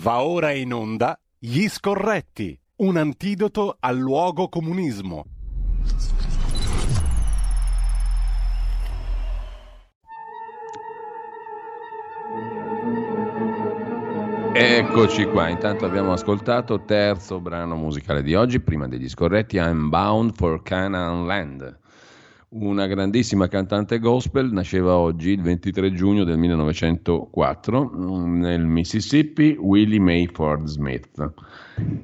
Va ora in onda Gli Scorretti, un antidoto al luogo comunismo. Eccoci qua, intanto abbiamo ascoltato terzo brano musicale di oggi, prima degli scorretti, I'm Bound for Canaan Land una grandissima cantante gospel, nasceva oggi, il 23 giugno del 1904, nel Mississippi, Willie Mayford Smith.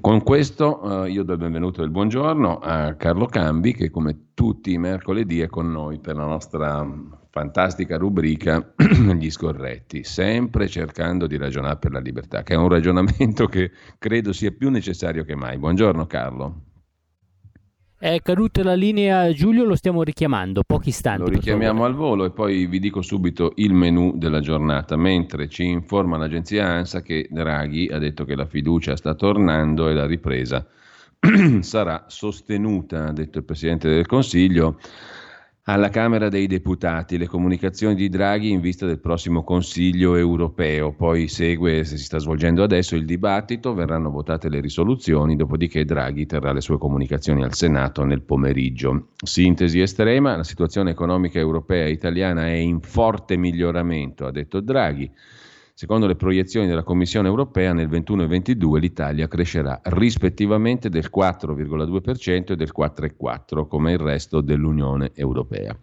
Con questo eh, io do il benvenuto e il buongiorno a Carlo Cambi, che come tutti i mercoledì è con noi per la nostra fantastica rubrica Gli scorretti, sempre cercando di ragionare per la libertà, che è un ragionamento che credo sia più necessario che mai. Buongiorno Carlo. È caduta la linea Giulio, lo stiamo richiamando, pochi istanti. Lo richiamiamo al volo e poi vi dico subito il menù della giornata, mentre ci informa l'agenzia ANSA che Draghi ha detto che la fiducia sta tornando e la ripresa sarà sostenuta, ha detto il Presidente del Consiglio alla Camera dei Deputati le comunicazioni di Draghi in vista del prossimo Consiglio europeo. Poi segue, se si sta svolgendo adesso, il dibattito, verranno votate le risoluzioni, dopodiché Draghi terrà le sue comunicazioni al Senato nel pomeriggio. Sintesi estrema, la situazione economica europea e italiana è in forte miglioramento, ha detto Draghi. Secondo le proiezioni della Commissione europea, nel 21 e 22 l'Italia crescerà rispettivamente del 4,2% e del 4,4% come il resto dell'Unione europea.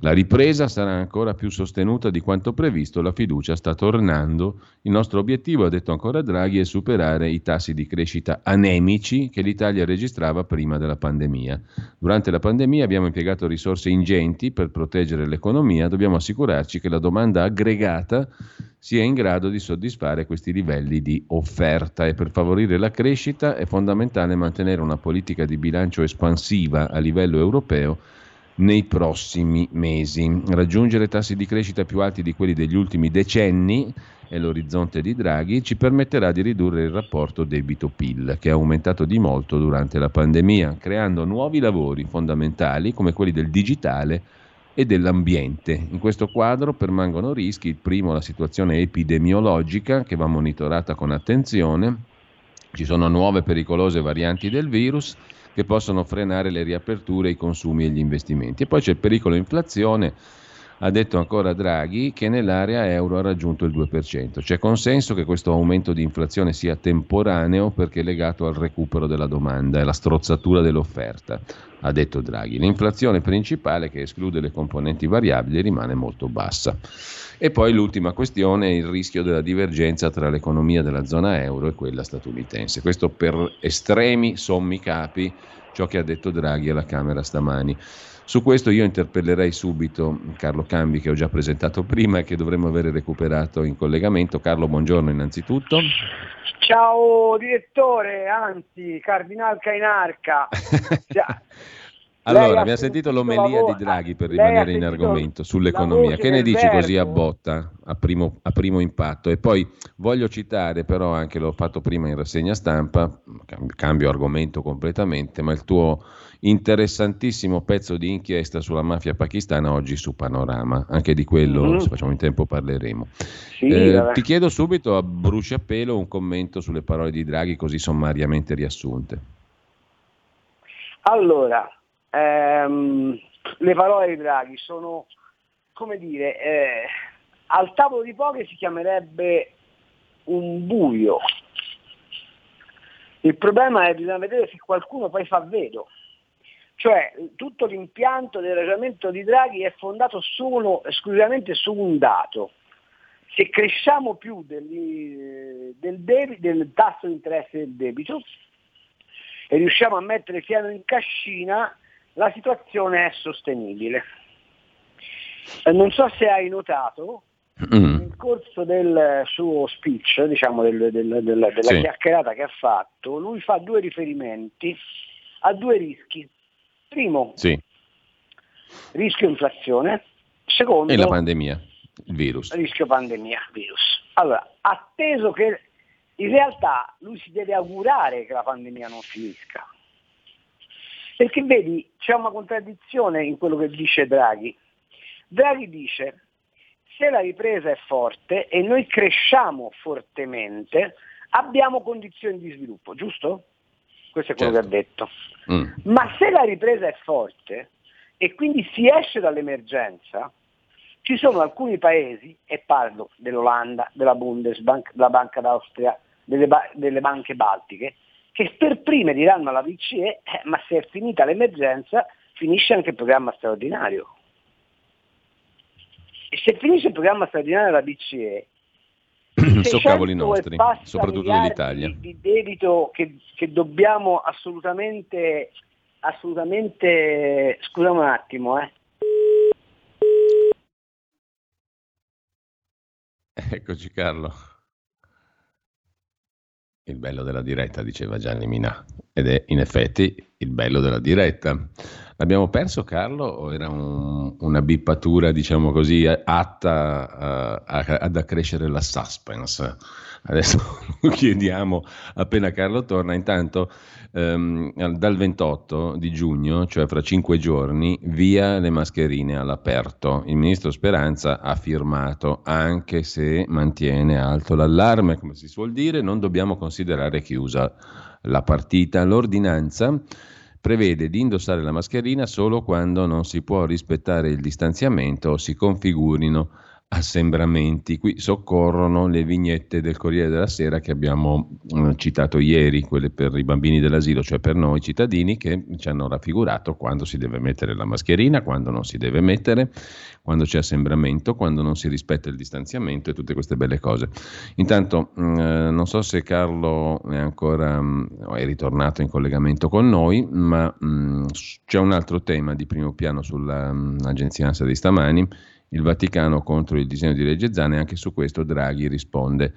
La ripresa sarà ancora più sostenuta di quanto previsto, la fiducia sta tornando. Il nostro obiettivo, ha detto ancora Draghi, è superare i tassi di crescita anemici che l'Italia registrava prima della pandemia. Durante la pandemia abbiamo impiegato risorse ingenti per proteggere l'economia, dobbiamo assicurarci che la domanda aggregata sia in grado di soddisfare questi livelli di offerta e per favorire la crescita è fondamentale mantenere una politica di bilancio espansiva a livello europeo nei prossimi mesi. Raggiungere tassi di crescita più alti di quelli degli ultimi decenni è l'orizzonte di Draghi, ci permetterà di ridurre il rapporto debito-PIL, che è aumentato di molto durante la pandemia, creando nuovi lavori fondamentali come quelli del digitale e dell'ambiente. In questo quadro permangono rischi, il primo la situazione epidemiologica che va monitorata con attenzione, ci sono nuove pericolose varianti del virus che possono frenare le riaperture, i consumi e gli investimenti. E poi c'è il pericolo inflazione ha detto ancora Draghi che nell'area euro ha raggiunto il 2%. C'è consenso che questo aumento di inflazione sia temporaneo perché legato al recupero della domanda e alla strozzatura dell'offerta, ha detto Draghi. L'inflazione principale, che esclude le componenti variabili, rimane molto bassa. E poi l'ultima questione è il rischio della divergenza tra l'economia della zona euro e quella statunitense. Questo per estremi sommi capi, ciò che ha detto Draghi alla Camera stamani. Su questo io interpellerei subito Carlo Cambi che ho già presentato prima e che dovremmo avere recuperato in collegamento. Carlo, buongiorno innanzitutto. Ciao direttore, anzi Cardinal Cainarca. allora, abbiamo sentito l'omelia di Draghi per rimanere in argomento sull'economia. Che ne dici così a botta, a primo, a primo, impatto? E poi voglio citare, però anche l'ho fatto prima in rassegna stampa, cambio argomento completamente, ma il tuo interessantissimo pezzo di inchiesta sulla mafia pakistana oggi su Panorama, anche di quello mm-hmm. se facciamo in tempo parleremo. Sì, eh, ti chiedo subito a bruciapelo un commento sulle parole di Draghi così sommariamente riassunte. Allora, ehm, le parole di Draghi sono, come dire, eh, al tavolo di poche si chiamerebbe un buio. Il problema è che bisogna vedere se qualcuno poi fa vedo. Cioè tutto l'impianto del ragionamento di Draghi è fondato solo, esclusivamente su un dato. Se cresciamo più del, del, debito, del tasso di interesse del debito e riusciamo a mettere il piano in cascina, la situazione è sostenibile. Non so se hai notato, mm. nel corso del suo speech, diciamo del, del, del, della sì. chiacchierata che ha fatto, lui fa due riferimenti a due rischi. Primo, sì. rischio inflazione. Secondo, e la pandemia, il virus. Rischio pandemia, virus. Allora, atteso che in realtà lui si deve augurare che la pandemia non finisca. Perché vedi, c'è una contraddizione in quello che dice Draghi. Draghi dice, se la ripresa è forte e noi cresciamo fortemente, abbiamo condizioni di sviluppo, giusto? Questo è quello certo. che ha detto. Mm. Ma se la ripresa è forte e quindi si esce dall'emergenza, ci sono alcuni paesi, e parlo dell'Olanda, della Bundesbank, della Banca d'Austria, delle, ba- delle banche baltiche, che per prime diranno alla BCE, eh, ma se è finita l'emergenza finisce anche il programma straordinario. E se finisce il programma straordinario della BCE, so cavoli 600 nostri, soprattutto dell'Italia. Di, di debito che, che dobbiamo assolutamente, assolutamente, scusa un attimo, eh. Eccoci Carlo. Il bello della diretta, diceva Gianni Minà, ed è in effetti il bello della diretta. L'abbiamo perso Carlo o era un- una bippatura, diciamo così, atta eh, a- ad accrescere la suspense? Adesso lo chiediamo appena Carlo torna. Intanto al- dal 28 di giugno, cioè fra cinque giorni, via le mascherine all'aperto. Il ministro Speranza ha firmato, anche se mantiene alto l'allarme, come si suol dire, non dobbiamo considerare chiusa la partita. L'ordinanza prevede di indossare la mascherina solo quando non si può rispettare il distanziamento o si configurino assembramenti. Qui soccorrono le vignette del Corriere della Sera che abbiamo eh, citato ieri, quelle per i bambini dell'asilo, cioè per noi cittadini che ci hanno raffigurato quando si deve mettere la mascherina, quando non si deve mettere, quando c'è assembramento, quando non si rispetta il distanziamento e tutte queste belle cose. Intanto mh, eh, non so se Carlo è ancora mh, è ritornato in collegamento con noi, ma mh, s- c'è un altro tema di primo piano sull'agenzia ANSA di stamani, il Vaticano contro il disegno di legge Zan e anche su questo Draghi risponde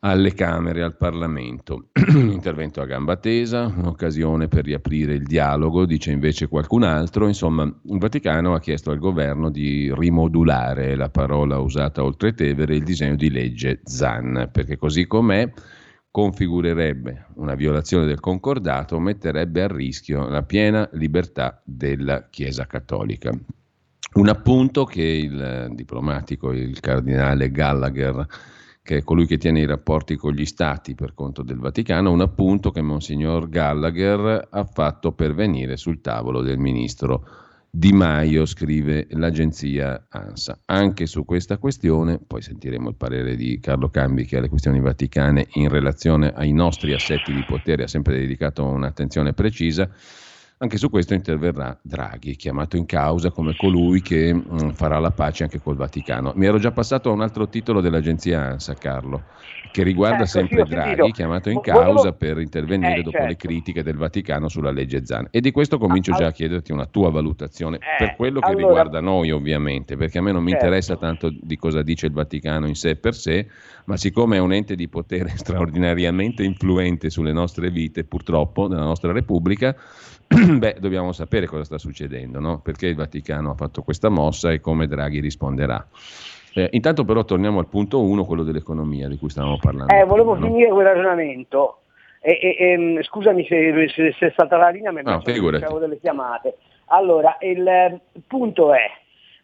alle Camere, al Parlamento. Intervento a gamba tesa, un'occasione per riaprire il dialogo, dice invece qualcun altro. Insomma, il Vaticano ha chiesto al governo di rimodulare la parola usata oltre Tevere, il disegno di legge Zan, perché così com'è configurerebbe una violazione del concordato, metterebbe a rischio la piena libertà della Chiesa Cattolica. Un appunto che il eh, diplomatico, il cardinale Gallagher, che è colui che tiene i rapporti con gli stati per conto del Vaticano, un appunto che Monsignor Gallagher ha fatto pervenire sul tavolo del ministro Di Maio, scrive l'agenzia ANSA. Anche su questa questione, poi sentiremo il parere di Carlo Cambi che alle questioni vaticane in relazione ai nostri assetti di potere ha sempre dedicato un'attenzione precisa, anche su questo interverrà Draghi, chiamato in causa come colui che mh, farà la pace anche col Vaticano. Mi ero già passato a un altro titolo dell'agenzia ANSA, Carlo, che riguarda Ecco, sì, sempre ho Draghi, sentito. chiamato in Vo- volevo- causa per intervenire Eh, dopo le certo. critiche del Vaticano sulla legge Zan. E di questo comincio Ah, già ah. a chiederti una tua valutazione, Eh, per quello che allora- riguarda noi ovviamente, perché a me non mi Certo. interessa tanto di cosa dice il Vaticano in sé per sé, ma siccome è un ente di potere straordinariamente influente sulle nostre vite, purtroppo, nella nostra Repubblica, beh, dobbiamo sapere cosa sta succedendo, no? perché il Vaticano ha fatto questa mossa e come Draghi risponderà. Eh, intanto però torniamo al punto 1, quello dell'economia di cui stavamo parlando. Eh, volevo prima, no? finire quel ragionamento. E, e- ehm, scusami se, se, se è stata la linea, ma No, avevo delle chiamate. Allora, il, eh, punto è,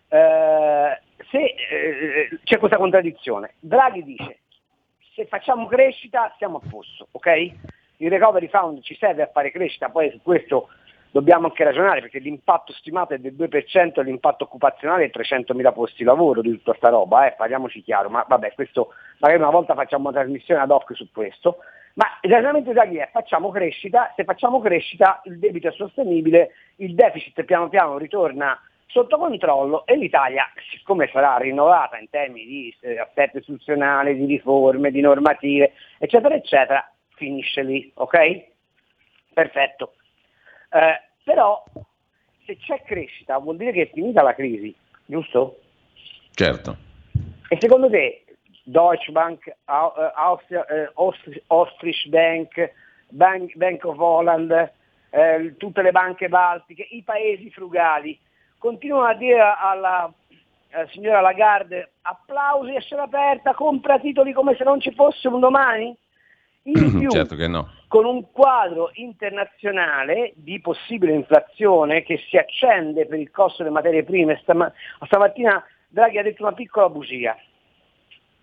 eh, se eh, c'è questa contraddizione, Draghi dice, se facciamo crescita siamo a posto, ok? Il recovery fund ci serve a fare crescita, poi su questo dobbiamo anche ragionare perché l'impatto stimato è del 2% e l'impatto occupazionale è 300.000 posti di lavoro di tutta sta roba, eh, parliamoci chiaro, ma vabbè, questo magari una volta facciamo una trasmissione ad hoc su questo, ma il ragionamento di Draghi è facciamo crescita, se facciamo crescita il debito è sostenibile, il deficit piano piano ritorna sotto controllo e l'Italia, siccome sarà rinnovata in termini di eh, assetto istituzionale, di riforme, di normative, eccetera, eccetera, finisce lì, ok? Perfetto. Eh, però se c'è crescita vuol dire che è finita la crisi, giusto? Certo. E secondo te Deutsche Bank, eh, Austria, eh, Austri- Austrisch Bank, Bank, Bank of Holland, eh, tutte le banche baltiche, i paesi frugali, continuano a dire alla eh, signora Lagarde applausi a aperta, compra titoli come se non ci fosse un domani? In più, certo che no. Con un quadro internazionale di possibile inflazione che si accende per il costo delle materie prime. Stama- stamattina Draghi ha detto una piccola bugia.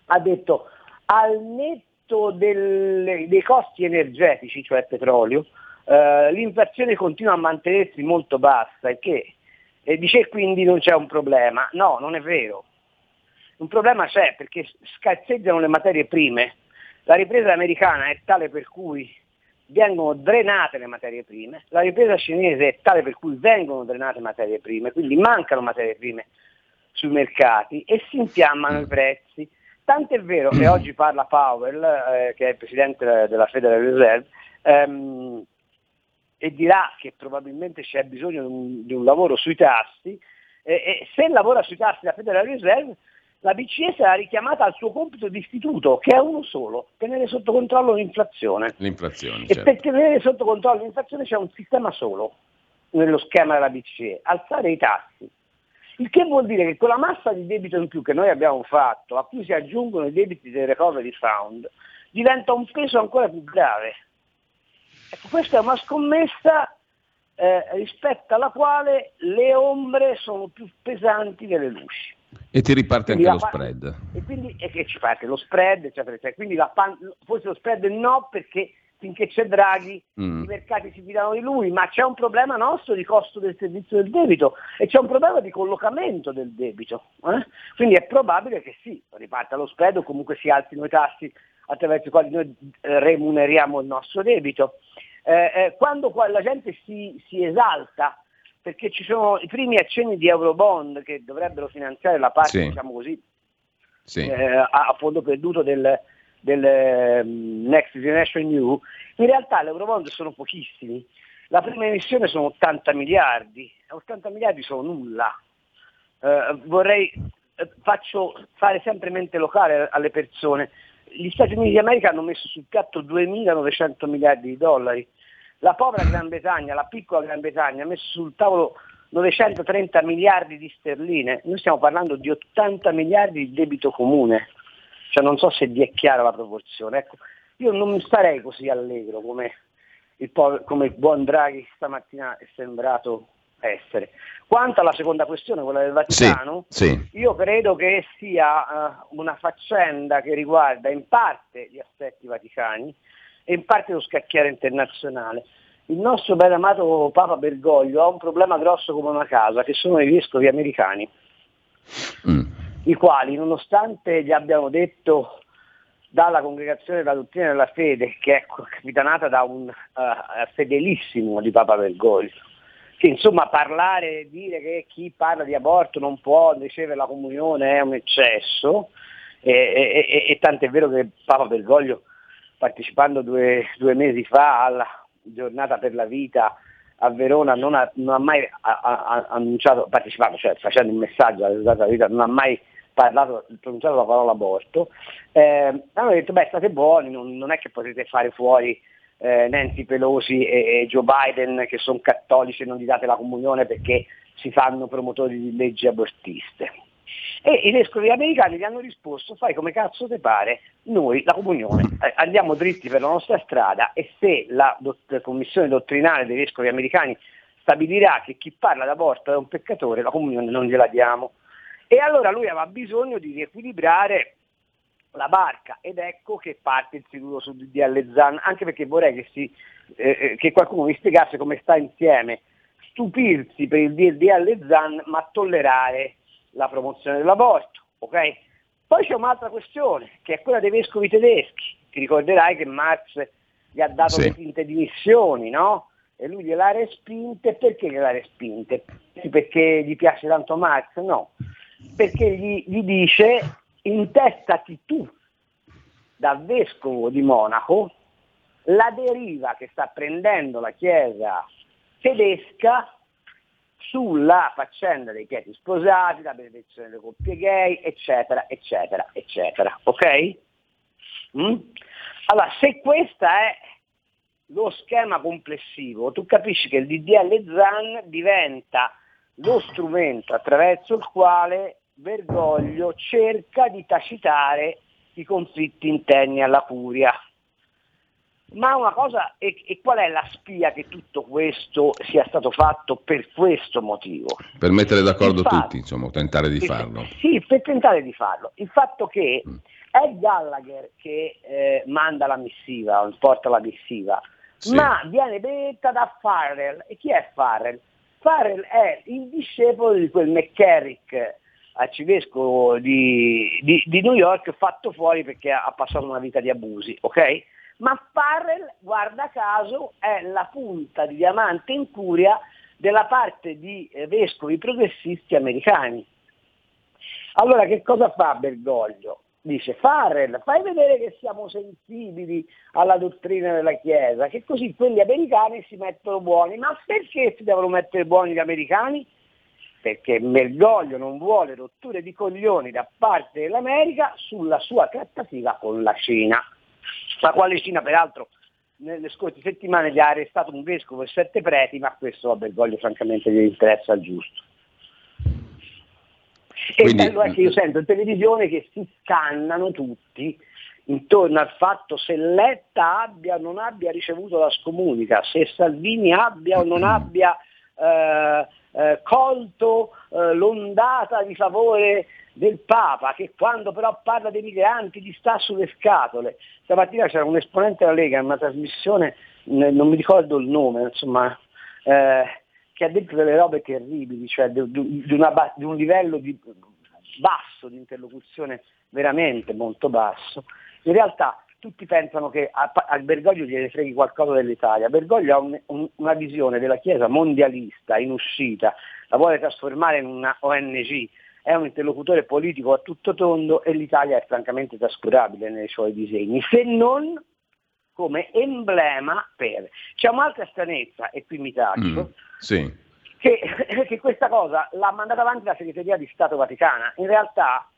Ha detto al netto del, dei costi energetici, cioè petrolio, eh, l'inflazione continua a mantenersi molto bassa e che e dice quindi non c'è un problema. No, non è vero. Un problema c'è perché scarseggiano le materie prime. La ripresa americana è tale per cui vengono drenate le materie prime, la ripresa cinese è tale per cui vengono drenate materie prime, quindi mancano materie prime sui mercati e si infiammano i prezzi. Tant'è vero che oggi parla Powell, eh, che è il presidente della Federal Reserve, ehm, e dirà che probabilmente c'è bisogno di un, di un lavoro sui tassi, eh, e se lavora sui tassi la Federal Reserve, la BCE sarà richiamata al suo compito di istituto, che è uno solo, tenere sotto controllo l'inflazione. L'inflazione e certo. per tenere sotto controllo l'inflazione c'è un sistema solo nello schema della BCE, alzare i tassi. Il che vuol dire che con la massa di debito in più che noi abbiamo fatto, a cui si aggiungono i debiti del recovery fund, diventa un peso ancora più grave. Ecco, questa è una scommessa eh, rispetto alla quale le ombre sono più pesanti delle luci. E ti riparte Quindi anche lo la pa- spread. E quindi e che ci parte lo spread, eccetera, eccetera. Quindi pan- forse lo spread no perché finché c'è Draghi Mm. i mercati si fidano di lui, ma c'è un problema nostro di costo del servizio del debito e c'è un problema di collocamento del debito. eh? Quindi è probabile che sì, riparta lo spread o comunque si alzino i tassi attraverso i quali noi eh, remuneriamo il nostro debito. Eh, eh, quando qua la gente si, si esalta perché ci sono i primi accenni di Eurobond che dovrebbero finanziare la parte, Sì. diciamo così, Sì. eh, a, fondo perduto del, del ehm, Next Generation New, in realtà le Eurobond sono pochissimi. La prima emissione sono 80 miliardi, 80 miliardi sono nulla. Eh, vorrei, eh, faccio fare sempre mente locale alle persone. Gli Stati Uniti d'America hanno messo sul piatto 2.900 miliardi di dollari. La povera Gran Bretagna, la piccola Gran Bretagna, ha messo sul tavolo 930 miliardi di sterline. Noi stiamo parlando di 80 miliardi di debito comune. Cioè non so se vi è chiara la proporzione. Ecco, io non starei così allegro come il, pover- come il buon Draghi stamattina è sembrato essere. Quanto alla seconda questione, quella del Sì, Vaticano, sì. io credo che sia eh, una faccenda che riguarda in parte gli aspetti vaticani e in parte lo scacchiere internazionale. Il nostro ben amato Papa Bergoglio ha un problema grosso come una casa, che sono i vescovi americani, Mm. i quali, nonostante gli abbiano detto dalla congregazione della dottrina della fede, che è capitanata da un eh, fedelissimo di Papa Bergoglio, che insomma parlare e dire che chi parla di aborto non può ricevere la comunione è un eccesso, e, e, e, e tant'è vero che Papa Bergoglio, partecipando due, due mesi fa alla giornata per la vita a Verona, non ha, non ha mai a- a- annunciato, partecipato, cioè facendo un messaggio alla giornata della vita, non ha mai parlato, pronunciato la parola aborto, eh, hanno detto beh state buoni, non, non è che potete fare fuori eh, Nancy Pelosi e, e Joe Biden che sono cattolici e non gli date la comunione perché si fanno promotori di leggi abortiste. E i vescovi americani gli hanno risposto fai come cazzo ti pare, noi la comunione eh, andiamo dritti per la nostra strada e se la dott- commissione dottrinale dei vescovi americani stabilirà che chi parla d'aborto è un peccatore, la comunione non gliela diamo. E allora lui aveva bisogno di riequilibrare la barca ed ecco che parte il sicuro sul DDL Zan, anche perché vorrei che, si, eh, eh, che qualcuno mi spiegasse come sta insieme stupirsi per il DDL Zan ma tollerare la promozione dell'aborto. ok? Poi c'è un'altra questione, che è quella dei vescovi tedeschi. Ti ricorderai che Marx gli ha dato Sì. le finte dimissioni, no? E lui gliele ha respinte, perché gliele ha respinte? Perché gli piace tanto Marx? No, perché gli, gli dice intestati tu da vescovo di Monaco la deriva che sta prendendo la Chiesa tedesca sulla faccenda dei piedi sposati, la benedizione delle coppie gay, eccetera, eccetera, eccetera. Ok? Mm? Allora, se questo è lo schema complessivo, tu capisci che il DDL ZAN diventa lo strumento attraverso il quale Bergoglio cerca di tacitare i conflitti interni alla curia. Ma una cosa, e, e qual è la spia che tutto questo sia stato fatto per questo motivo? Per mettere d'accordo fatto- tutti, insomma, tentare di farlo. Sì, per tentare di farlo. Il fatto che Mm. È Gallagher che eh, manda la missiva, porta la missiva, sì. ma viene benedetta da Farrell. E chi è Farrell? Farrell è il discepolo di quel McCarrick arcivescovo di, di, di, New York fatto fuori perché ha passato una vita di abusi, ok? Ma Farrell, guarda caso, è la punta di diamante in curia della parte di eh, vescovi progressisti americani. Allora che cosa fa Bergoglio? Dice Farrell, fai vedere che siamo sensibili alla dottrina della Chiesa, che così quelli americani si mettono buoni. Ma perché si devono mettere buoni gli americani? Perché Bergoglio non vuole rotture di coglioni da parte dell'America sulla sua trattativa con la Cina. La quale Cina peraltro nelle scorse settimane gli ha arrestato un vescovo e sette preti, ma questo a Bergoglio francamente gli interessa il giusto. Quindi... E bello è che io sento in televisione che si scannano tutti intorno al fatto se Letta abbia o non abbia ricevuto la scomunica, se Salvini abbia o non abbia eh, eh, colto eh, l'ondata di favore del Papa, che quando però parla dei migranti gli sta sulle scatole. Stamattina c'era un esponente della Lega in una trasmissione, non mi ricordo il nome, insomma, eh, che ha detto delle robe terribili, cioè di, una, di un livello di, basso di interlocuzione veramente molto basso. In realtà tutti pensano che a, a Bergoglio gliene freghi qualcosa dell'Italia. Bergoglio ha un, un, una visione della Chiesa mondialista in uscita, la vuole trasformare in una ONG, è un interlocutore politico a tutto tondo e l'Italia è francamente trascurabile nei suoi disegni, se non come emblema per. C'è un'altra stranezza, e qui mi taccio, mm, sì. che, che, questa cosa l'ha mandata avanti la segreteria di Stato Vaticana. In realtà,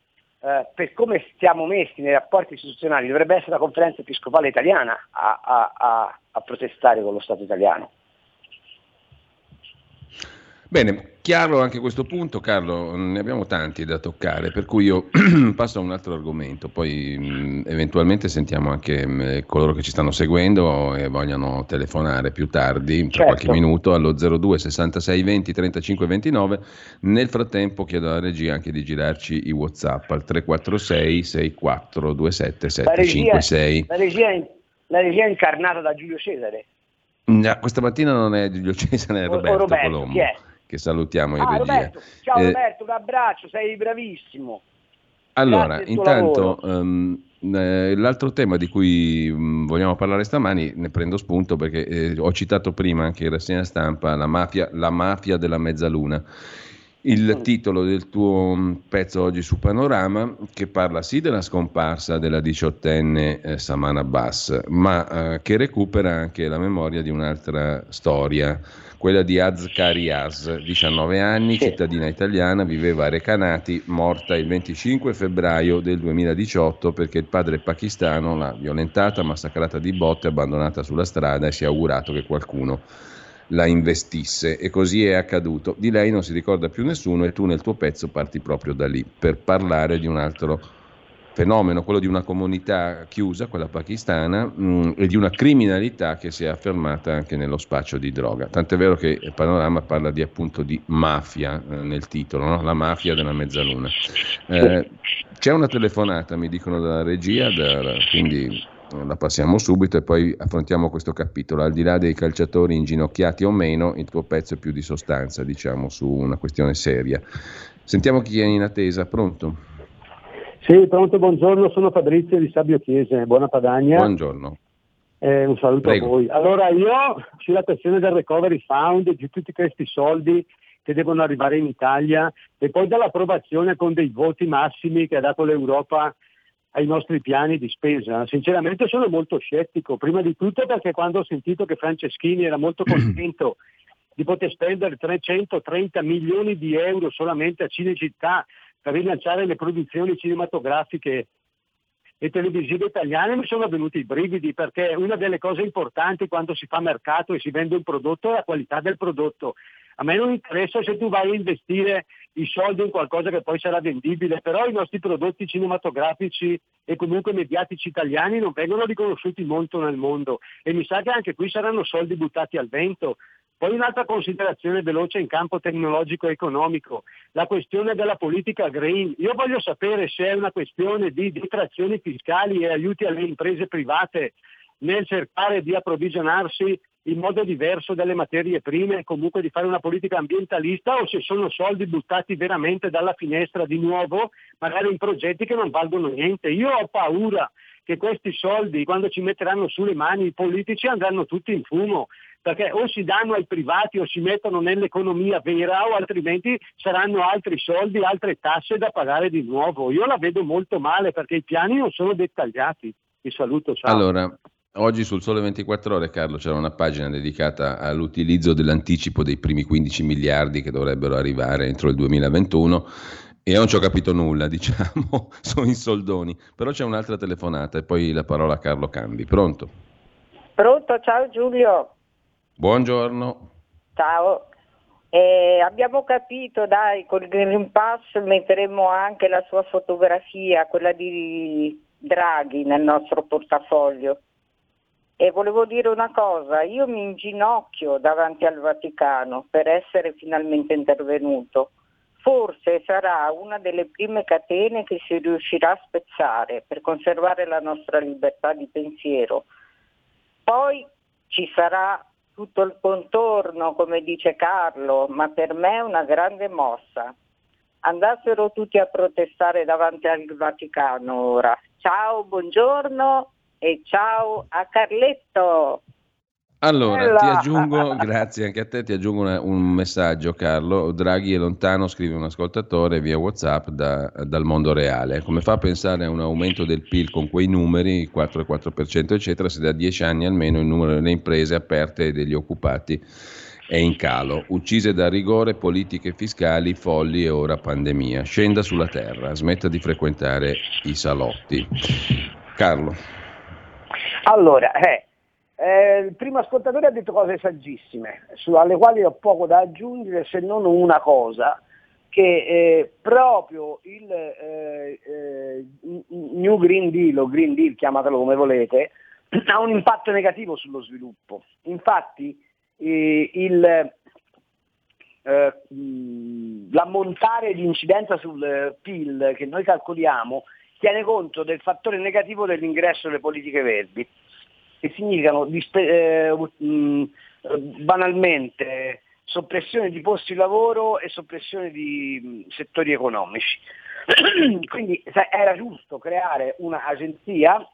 eh, per come stiamo messi nei rapporti istituzionali, dovrebbe essere la conferenza episcopale italiana a, a, a, a protestare con lo Stato italiano. Bene, chiaro anche questo punto, Carlo, ne abbiamo tanti da toccare, per cui io passo a un altro argomento, poi mh, eventualmente sentiamo anche mh, coloro che ci stanno seguendo e vogliono telefonare più tardi, tra certo. qualche minuto, allo 02 66 20 35 29. Nel frattempo chiedo alla regia anche di girarci i Whatsapp al 346 64 27 756. La regia, la regia, la regia incarnata da Giulio Cesare. No, questa mattina non è Giulio Cesare, è Roberto, Roberto Colombo. Chi è? Che salutiamo in ah, regia. Roberto. Ciao eh, Roberto, un abbraccio, sei bravissimo. Allora, intanto um, eh, l'altro tema di cui um, vogliamo parlare stamani, ne prendo spunto perché eh, ho citato prima anche in rassegna stampa la mafia, la mafia della mezzaluna il mm. titolo del tuo mm, pezzo oggi su Panorama, che parla sì della scomparsa della diciottenne eh, Samana Bass, ma eh, che recupera anche la memoria di un'altra storia, quella di Azkari Az, 19 anni, cittadina italiana, viveva a Recanati, morta il 25 febbraio del 2018 perché il padre pakistano l'ha violentata, massacrata di botte, abbandonata sulla strada e si è augurato che qualcuno la investisse e così è accaduto. Di lei non si ricorda più nessuno e tu nel tuo pezzo parti proprio da lì per parlare di un altro fenomeno, quello di una comunità chiusa, quella pakistana, mh, mm, e di una criminalità che si è affermata anche nello spaccio di droga. Tant'è vero che il panorama parla di, appunto di mafia eh, nel titolo, no? la mafia della mezzaluna. Eh, c'è una telefonata, mi dicono dalla regia, da, quindi la passiamo subito e poi affrontiamo questo capitolo. Al di là dei calciatori inginocchiati o meno, il tuo pezzo è più di sostanza, diciamo, su una questione seria. Sentiamo chi è in attesa, pronto? Sì, pronto, buongiorno, sono Fabrizio di Sabio Chiese, buona Padagna. Buongiorno. Eh, un saluto Prego. a voi. Allora, io sulla questione del recovery fund, di tutti questi soldi che devono arrivare in Italia e poi dall'approvazione con dei voti massimi che ha dato l'Europa ai nostri piani di spesa. Sinceramente sono molto scettico, prima di tutto perché quando ho sentito che Franceschini era molto contento di poter spendere 330 milioni di euro solamente a Cinecittà per rilanciare le produzioni cinematografiche e televisive italiane mi sono venuti i brividi perché una delle cose importanti quando si fa mercato e si vende un prodotto è la qualità del prodotto. A me non interessa se tu vai a investire i soldi in qualcosa che poi sarà vendibile, però i nostri prodotti cinematografici e comunque mediatici italiani non vengono riconosciuti molto nel mondo e mi sa che anche qui saranno soldi buttati al vento Poi un'altra considerazione veloce in campo tecnologico e economico, la questione della politica green. Io voglio sapere se è una questione di detrazioni fiscali e aiuti alle imprese private nel cercare di approvvigionarsi in modo diverso delle materie prime e comunque di fare una politica ambientalista o se sono soldi buttati veramente dalla finestra di nuovo, magari in progetti che non valgono niente. Io ho paura che questi soldi, quando ci metteranno sulle mani i politici, andranno tutti in fumo, perché o si danno ai privati o si mettono nell'economia vera o altrimenti saranno altri soldi, altre tasse da pagare di nuovo. Io la vedo molto male perché i piani non sono dettagliati. Vi saluto. Ciao. Allora, Oggi sul Sole 24 Ore, Carlo, c'era una pagina dedicata all'utilizzo dell'anticipo dei primi 15 miliardi che dovrebbero arrivare entro il 2021 e non ci ho capito nulla, diciamo, sono in soldoni. Però c'è un'altra telefonata e poi la parola a Carlo Cambi. Pronto? Pronto, ciao Giulio. Buongiorno. Ciao. Eh, abbiamo capito, dai, col Green Pass metteremo anche la sua fotografia, quella di Draghi, nel nostro portafoglio. E volevo dire una cosa, io mi inginocchio davanti al Vaticano per essere finalmente intervenuto. Forse sarà una delle prime catene che si riuscirà a spezzare per conservare la nostra libertà di pensiero. Poi ci sarà tutto il contorno, come dice Carlo, ma per me è una grande mossa. Andassero tutti a protestare davanti al Vaticano ora. Ciao, buongiorno e ciao a Carletto. Allora, Bella. ti aggiungo, grazie anche a te, ti aggiungo una, un messaggio Carlo, Draghi è lontano, scrive un ascoltatore via Whatsapp da, dal mondo reale. Come fa a pensare a un aumento del PIL con quei numeri, 4,4% eccetera, se da dieci anni almeno il numero delle imprese aperte e degli occupati è in calo, uccise da rigore, politiche fiscali, folli e ora pandemia. Scenda sulla terra, smetta di frequentare i salotti. Carlo. Allora, eh, eh, il primo ascoltatore ha detto cose saggissime, su, alle quali ho poco da aggiungere se non una cosa, che eh, proprio il eh, eh, New Green Deal o Green Deal, chiamatelo come volete, ha un impatto negativo sullo sviluppo. Infatti eh, il, l'ammontare di incidenza sul PIL che noi calcoliamo tiene conto del fattore negativo dell'ingresso delle politiche verdi, che significano eh, mh, banalmente soppressione di posti di lavoro e soppressione di mh, settori economici. Quindi era giusto creare un'agenzia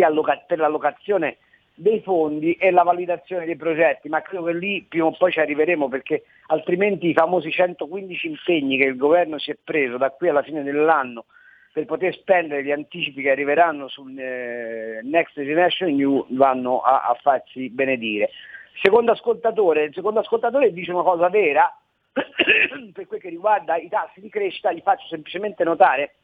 alloca- per l'allocazione dei fondi e la validazione dei progetti, ma credo che lì prima o poi ci arriveremo perché altrimenti i famosi 115 impegni che il governo si è preso da qui alla fine dell'anno per poter spendere gli anticipi che arriveranno sul eh, Next Generation New vanno a, a farsi benedire. Secondo ascoltatore, il secondo ascoltatore dice una cosa vera, per quel che riguarda i tassi di crescita, gli faccio semplicemente notare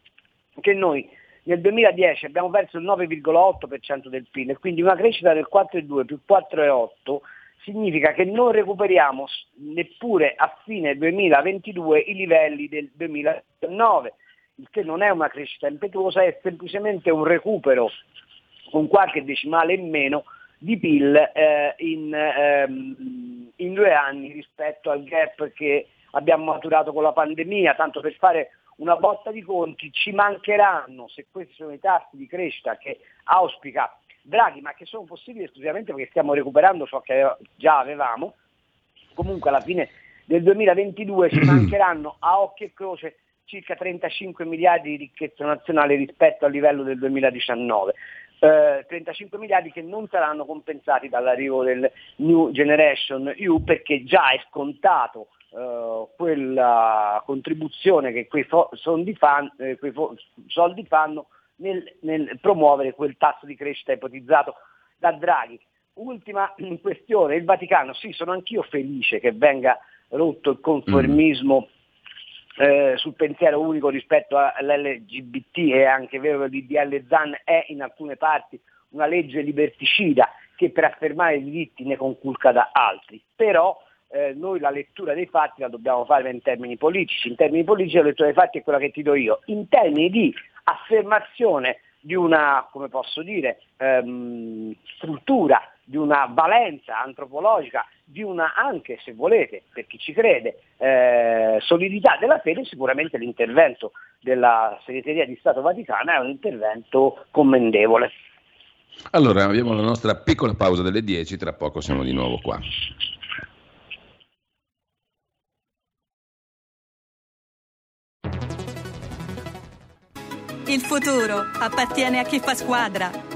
che noi nel 2010 abbiamo perso il 9,8% del PIL quindi una crescita del 4,2 più 4,8 significa che non recuperiamo neppure a fine 2022 i livelli del 2019 il che non è una crescita impetuosa, è semplicemente un recupero con qualche decimale in meno di PIL eh, in, ehm, in, due anni rispetto al gap che abbiamo maturato con la pandemia, tanto per fare una botta di conti ci mancheranno, se questi sono i tassi di crescita che auspica Draghi, ma che sono possibili esclusivamente perché stiamo recuperando ciò che già avevamo, comunque alla fine del 2022 ci mancheranno a occhio e croce circa 35 miliardi di ricchezza nazionale rispetto al livello del 2019. Eh, 35 miliardi che non saranno compensati dall'arrivo del New Generation EU perché già è scontato eh, quella contribuzione che quei, fo- fan, eh, quei fo- soldi fanno nel, nel promuovere quel tasso di crescita ipotizzato da Draghi. Ultima questione, il Vaticano, sì, sono anch'io felice che venga rotto il conformismo mm eh, sul pensiero unico rispetto all'LGBT, è anche vero che il DDL ZAN è in alcune parti una legge liberticida che per affermare i diritti ne conculca da altri, però eh, noi la lettura dei fatti la dobbiamo fare in termini politici, in termini politici la lettura dei fatti è quella che ti do io, in termini di affermazione di una, come posso dire, ehm, struttura, di una valenza antropologica di una anche, se volete, per chi ci crede, eh, solidità della fede, sicuramente l'intervento della segreteria di Stato Vaticana è un intervento commendevole. Allora, abbiamo la nostra piccola pausa delle 10, tra poco siamo di nuovo qua. Il futuro appartiene a chi fa squadra.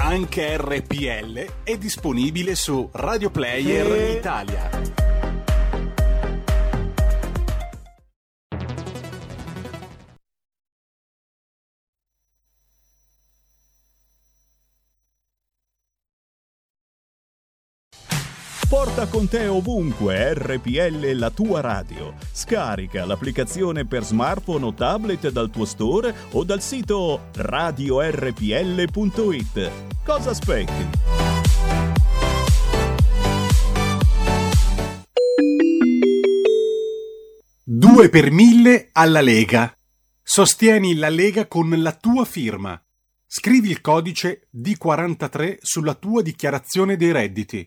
Anche RPL è disponibile su Radio Player Italia. Porta con te ovunque RPL la tua radio. Scarica l'applicazione per smartphone o tablet dal tuo store o dal sito radiorpl.it. Cosa aspetti? Due per mille alla Lega. Sostieni la Lega con la tua firma. Scrivi il codice D43 sulla tua dichiarazione dei redditi.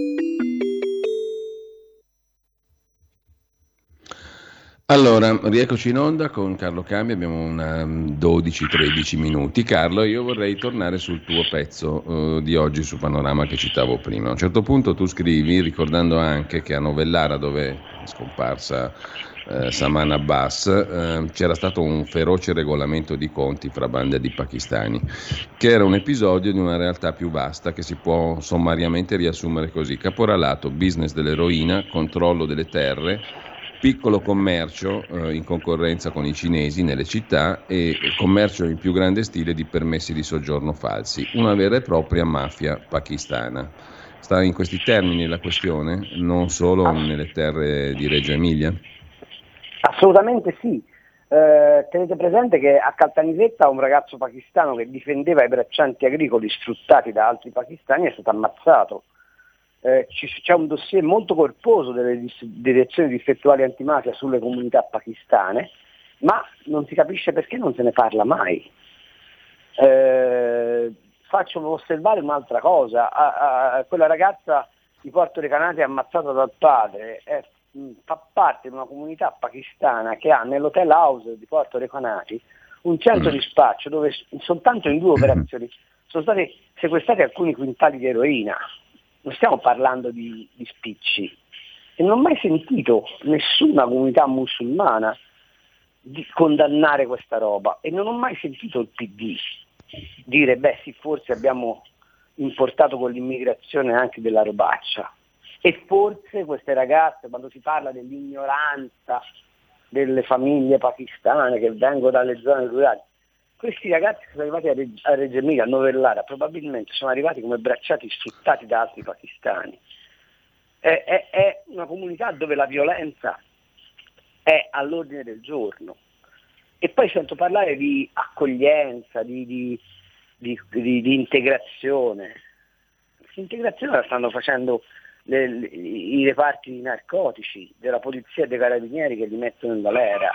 Allora, rieccoci in onda con Carlo Cambi, abbiamo una 12-13 mm, minuti. Carlo, io vorrei tornare sul tuo pezzo uh, di oggi su Panorama che citavo prima. A un certo punto tu scrivi, ricordando anche che a Novellara, dove è scomparsa eh, Saman Abbas, eh, c'era stato un feroce regolamento di conti fra bande di pakistani, che era un episodio di una realtà più vasta che si può sommariamente riassumere così. Caporalato, business dell'eroina, controllo delle terre piccolo commercio eh, in concorrenza con i cinesi nelle città e commercio in più grande stile di permessi di soggiorno falsi, una vera e propria mafia pakistana. Sta in questi termini la questione, non solo nelle terre di Reggio Emilia? Assolutamente sì. Eh, tenete presente che a Caltanissetta un ragazzo pakistano che difendeva i braccianti agricoli sfruttati da altri pakistani è stato ammazzato eh, c'è un dossier molto corposo delle direzioni distrettuali antimafia sulle comunità pakistane, ma non si capisce perché non se ne parla mai. Eh, faccio osservare un'altra cosa, a, a, quella ragazza di Porto Recanati ammazzata dal padre è, fa parte di una comunità pakistana che ha nell'hotel house di Porto Recanati un centro mm. di spaccio dove soltanto in due operazioni sono stati sequestrati alcuni quintali di eroina non stiamo parlando di, di spicci. E non ho mai sentito nessuna comunità musulmana di condannare questa roba e non ho mai sentito il PD dire beh sì forse abbiamo importato con l'immigrazione anche della robaccia e forse queste ragazze quando si parla dell'ignoranza delle famiglie pakistane che vengono dalle zone rurali questi ragazzi sono arrivati a, Reg- a Reggio Emilia, a Novellara, probabilmente sono arrivati come bracciati sfruttati da altri pakistani. È, è, è una comunità dove la violenza è all'ordine del giorno. E poi sento parlare di accoglienza, di, di, di, di integrazione. L'integrazione la stanno facendo le, le, i reparti di narcotici della polizia e dei carabinieri che li mettono in galera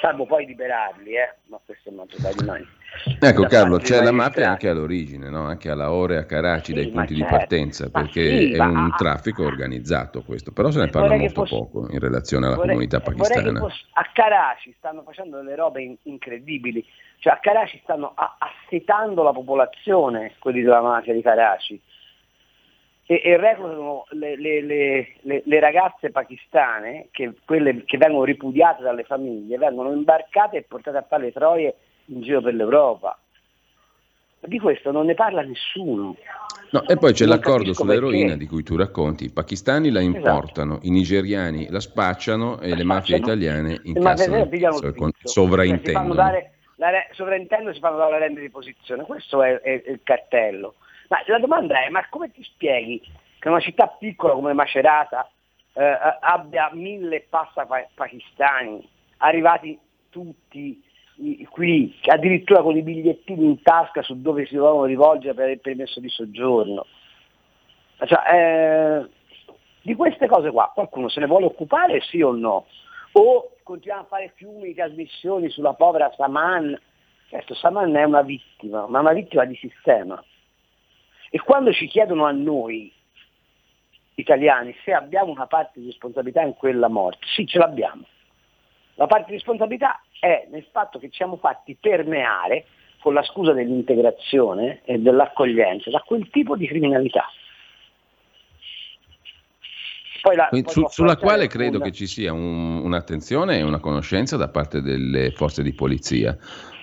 salvo poi liberarli, eh? ma questo è un altro di noi. Ecco Carlo, c'è la mafia anche all'origine, no? anche alla Ore a Karachi, sì, dai punti certo. di partenza, perché sì, è un traffico organizzato questo, però se ne parla molto fosse, poco in relazione alla vorrei, comunità pakistana. Fosse, a Karachi stanno facendo delle robe in, incredibili, cioè a Karachi stanno assetando la popolazione, quelli della mafia di Karachi, e, e reclutano le, le, le, le, ragazze pakistane, che, quelle che vengono ripudiate dalle famiglie, vengono imbarcate e portate a fare le troie in giro per l'Europa. Di questo non ne parla nessuno. No, e poi c'è non l'accordo sull'eroina perché. di cui tu racconti. I pakistani la esatto. importano, esatto. i nigeriani la spacciano e la le mafie italiane incassano, so, sovraintendono. Dare, la re, sovraintendono si fanno dare la rende di posizione. Questo è, è, è il cartello. Ma la domanda è, ma come ti spieghi che una città piccola come Macerata eh, abbia mille passa pakistani, arrivati tutti qui, addirittura con i bigliettini in tasca su dove si dovevano rivolgere per il permesso di soggiorno. Cioè, eh, di queste cose qua qualcuno se ne vuole occupare sì o no? O continuiamo a fare fiumi di trasmissioni sulla povera Saman? Certo, Saman è una vittima, ma una vittima di sistema. E quando ci chiedono a noi, italiani, se abbiamo una parte di responsabilità in quella morte, sì, ce l'abbiamo. La parte di responsabilità è nel fatto che ci siamo fatti permeare con la scusa dell'integrazione e dell'accoglienza da quel tipo di criminalità. La, su, sulla quale credo che ci sia un, un'attenzione e una conoscenza da parte delle forze di polizia,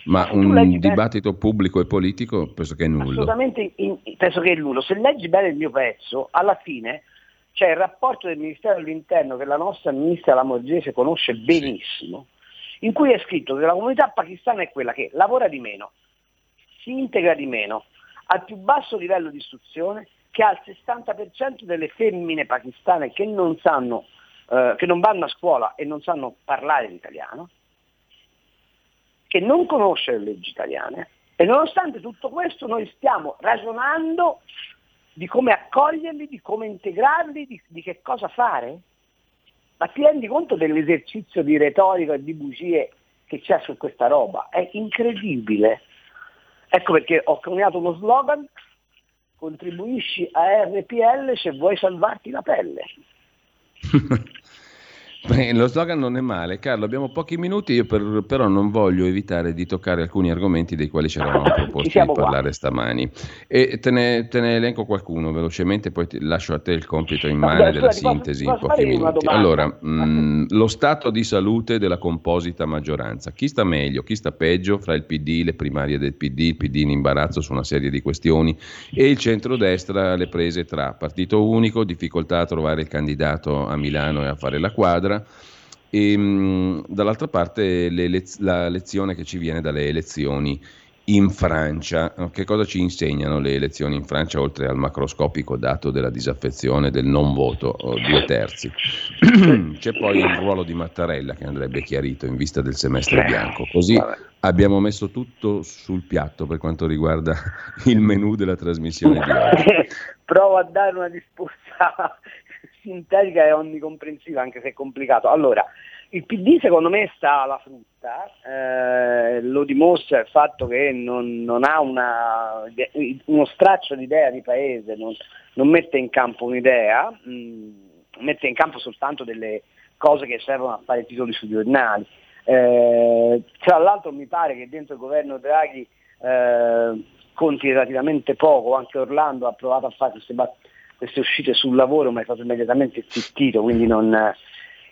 ma un dibattito bene, pubblico e politico penso che è nullo. Assolutamente in, penso che è nullo. Se leggi bene il mio pezzo, alla fine c'è il rapporto del Ministero dell'Interno che la nostra ministra Lamorgese conosce benissimo, in cui è scritto che la comunità pakistana è quella che lavora di meno, si integra di meno, ha il più basso livello di istruzione, che ha il 60% delle femmine pakistane che non, sanno, eh, che non vanno a scuola e non sanno parlare l'italiano, che non conosce le leggi italiane e nonostante tutto questo noi stiamo ragionando di come accoglierli, di come integrarli, di, di che cosa fare? Ma ti rendi conto dell'esercizio di retorica e di bugie che c'è su questa roba? È incredibile. Ecco perché ho coniato uno slogan, contribuisci a RPL se vuoi salvarti la pelle. Beh, lo slogan non è male, Carlo. Abbiamo pochi minuti, io per, però non voglio evitare di toccare alcuni argomenti dei quali ci eravamo proposti di parlare qua. stamani. E te ne, te ne, elenco qualcuno velocemente, poi ti lascio a te il compito in mano della sintesi in pochi minuti. Allora, mh, mm, lo stato di salute della composita maggioranza. Chi sta meglio, chi sta peggio fra il PD, le primarie del PD, il PD in imbarazzo su una serie di questioni e il centrodestra, le prese tra partito unico, difficoltà a trovare il candidato a Milano e a fare la quadra e ehm, dall'altra parte le, la lezione che ci viene dalle elezioni in Francia. Che cosa ci insegnano le elezioni in Francia oltre al macroscopico dato della disaffezione del non voto, due terzi? C'è poi il ruolo di Mattarella che andrebbe chiarito in vista del semestre bianco. Così abbiamo messo tutto sul piatto per quanto riguarda il menù della trasmissione di oggi. Provo a dare una risposta sintetica e onnicomprensiva, anche se è complicato. Allora, il PD secondo me sta alla frutta, eh, lo dimostra il fatto che non, non ha una, uno straccio di idea di paese, non, non mette in campo un'idea, mh, mm, mette in campo soltanto delle cose che servono a fare titoli sui giornali. Eh, tra l'altro mi pare che dentro il governo Draghi eh, conti relativamente poco, anche Orlando ha provato a fare queste battute queste uscite sul lavoro ma è stato immediatamente zittito, quindi non...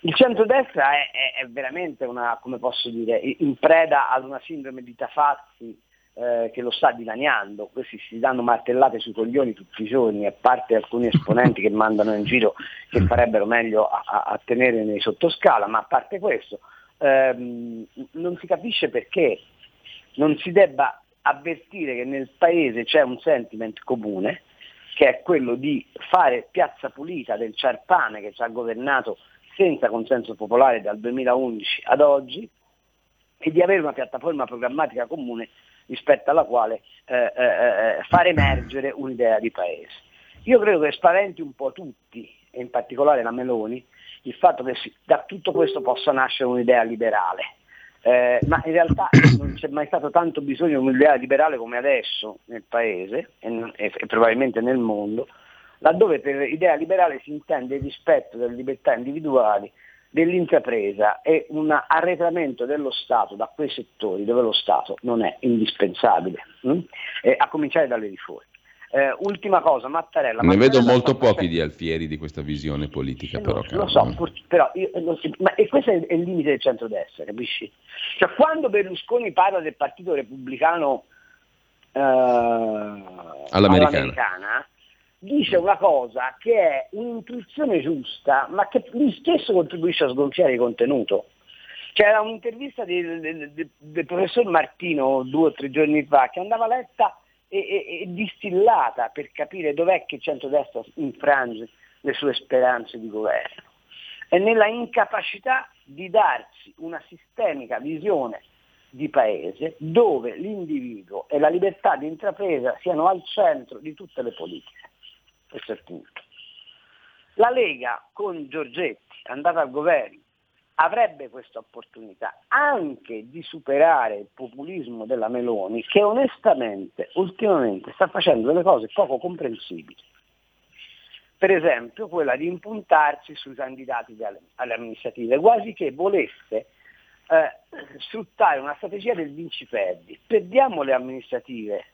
Il centrodestra è, è, è, veramente una, come posso dire, in preda ad una sindrome di Tafazzi eh, che lo sta dilaniando, questi si danno martellate sui coglioni tutti i giorni, a parte alcuni esponenti che mandano in giro che farebbero meglio a, a, a tenere nei sottoscala, ma a parte questo ehm, non si capisce perché non si debba avvertire che nel paese c'è un sentiment comune, che è quello di fare piazza pulita del Ciarpane che ci ha governato senza consenso popolare dal 2011 ad oggi e di avere una piattaforma programmatica comune rispetto alla quale eh, eh, eh, far emergere un'idea di paese. Io credo che spaventi un po' tutti, e in particolare la Meloni, il fatto che da tutto questo possa nascere un'idea liberale eh, ma in realtà non c'è mai stato tanto bisogno di un'idea liberale come adesso nel Paese e, e, e, probabilmente nel mondo, laddove per idea liberale si intende il rispetto delle libertà individuali, dell'intrapresa e un arretramento dello Stato da quei settori dove lo Stato non è indispensabile, hm? a cominciare dalle riforme. Eh, ultima cosa, Mattarella. Ne Mattarella vedo molto pochi di Alfieri di questa visione politica, eh, però. Lo, lo so, pur, però io, ma, e questo è il limite del centrodestra, capisci? Cioè quando Berlusconi parla del partito repubblicano all'americana. all'americana dice una cosa che è un'intuizione giusta, ma che lui stesso contribuisce a sgonfiare il contenuto. C'era un'intervista del, del, del, professor Martino due o tre giorni fa che andava letta e, e, distillata per capire dov'è che il centrodestra infrange le sue speranze di governo. È nella incapacità di darsi una sistemica visione di paese dove l'individuo e la libertà di intrapresa siano al centro di tutte le politiche. Questo è il punto. La Lega con Giorgetti, andata al governo, avrebbe questa opportunità anche di superare il populismo della Meloni che onestamente ultimamente sta facendo delle cose poco comprensibili. Per esempio quella di impuntarsi sui candidati alle amministrative, quasi che volesse eh, sfruttare una strategia del vinci-perdi. Perdiamo le amministrative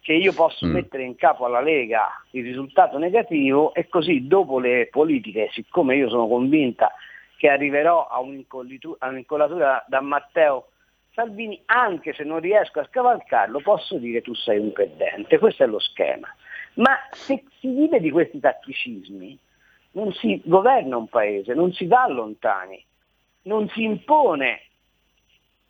che io posso mm. mettere in capo alla Lega il risultato negativo e così dopo le politiche, siccome io sono convinta che arriverò a un'incollatura da Matteo Salvini, anche se non riesco a scavalcarlo, posso dire tu sei un perdente. Questo è lo schema. Ma se si vive di questi tatticismi, non si governa un paese, non si va lontani, non si impone,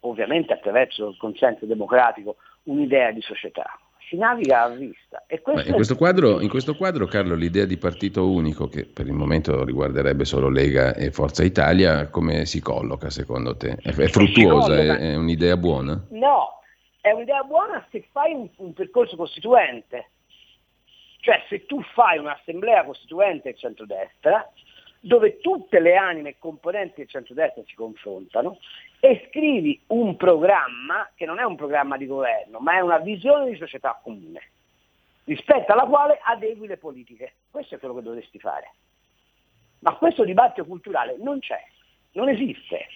ovviamente attraverso il consenso democratico, un'idea di società si naviga a vista. In questo, quadro, in, questo quadro, Carlo, l'idea di partito unico, che per il momento riguarderebbe solo Lega e Forza Italia, come si colloca secondo te? È, è fruttuosa? È, è, un'idea buona? No, è un'idea buona se fai un, un percorso costituente. Cioè se tu fai un'assemblea costituente centrodestra, dove tutte le anime componenti del centrodestra si confrontano e scrivi un programma che non è un programma di governo, ma è una visione di società comune, rispetto alla quale adegui le politiche. Questo è quello che dovresti fare. Ma questo dibattito culturale non c'è, non esiste.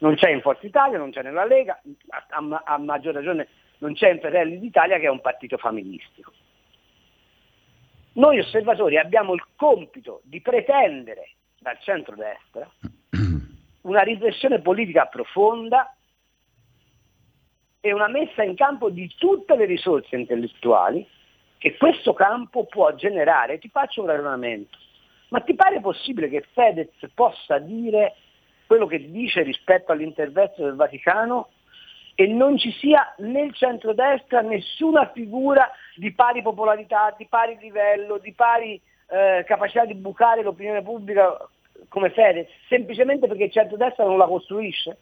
Non c'è in Forza Italia, non c'è nella Lega, a, a, a maggior ragione non c'è in Fratelli d'Italia che è un partito familistico. Noi osservatori abbiamo il compito di pretendere dal centro-destra una riflessione politica profonda e una messa in campo di tutte le risorse intellettuali che questo campo può generare. Ti faccio un ragionamento. Ma ti pare possibile che Fedez possa dire quello che dice rispetto all'intervento del Vaticano e non ci sia nel centrodestra nessuna figura di pari popolarità, di pari livello, di pari eh, capacità di bucare l'opinione pubblica come Fedez, semplicemente perché il centrodestra non la costruisce?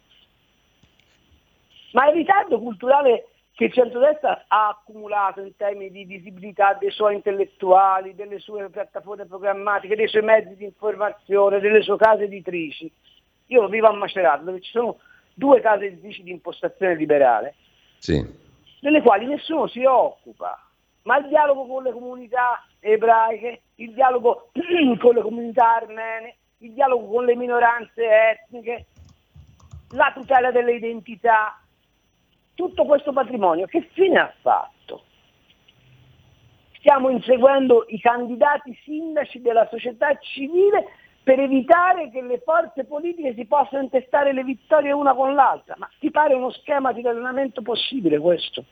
Ma il ritardo culturale che il centrodestra ha accumulato in termini di visibilità dei suoi intellettuali, delle sue piattaforme programmatiche, dei suoi mezzi di informazione, delle sue case editrici. Io vivo a Macerata, dove ci sono due case editrici di impostazione liberale, sì. delle quali nessuno si occupa, ma il dialogo con le comunità ebraiche, il dialogo con le comunità armene, il dialogo con le minoranze etniche, la tutela delle identità, tutto questo patrimonio che fine ha fatto? Stiamo inseguendo i candidati sindaci della società civile per evitare che le forze politiche si possano intestare le vittorie una con l'altra. Ma ti pare uno schema di ragionamento possibile questo?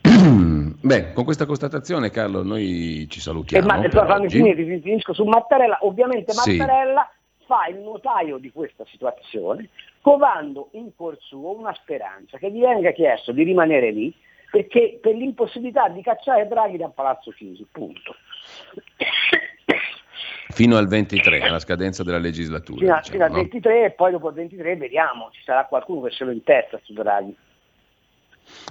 Beh, con questa constatazione, Carlo, noi ci salutiamo. E ma, fammi finire, finisco su Mattarella. Ovviamente Mattarella sì. fa il notaio di questa situazione, covando in cuor suo una speranza che gli venga chiesto di rimanere lì perché per l'impossibilità di cacciare Draghi da Palazzo Chisi, punto. Fino al 23, alla scadenza della legislatura. Fino, diciamo, fino al 23 e poi dopo il 23 vediamo, ci sarà qualcuno che se lo intesta su Draghi.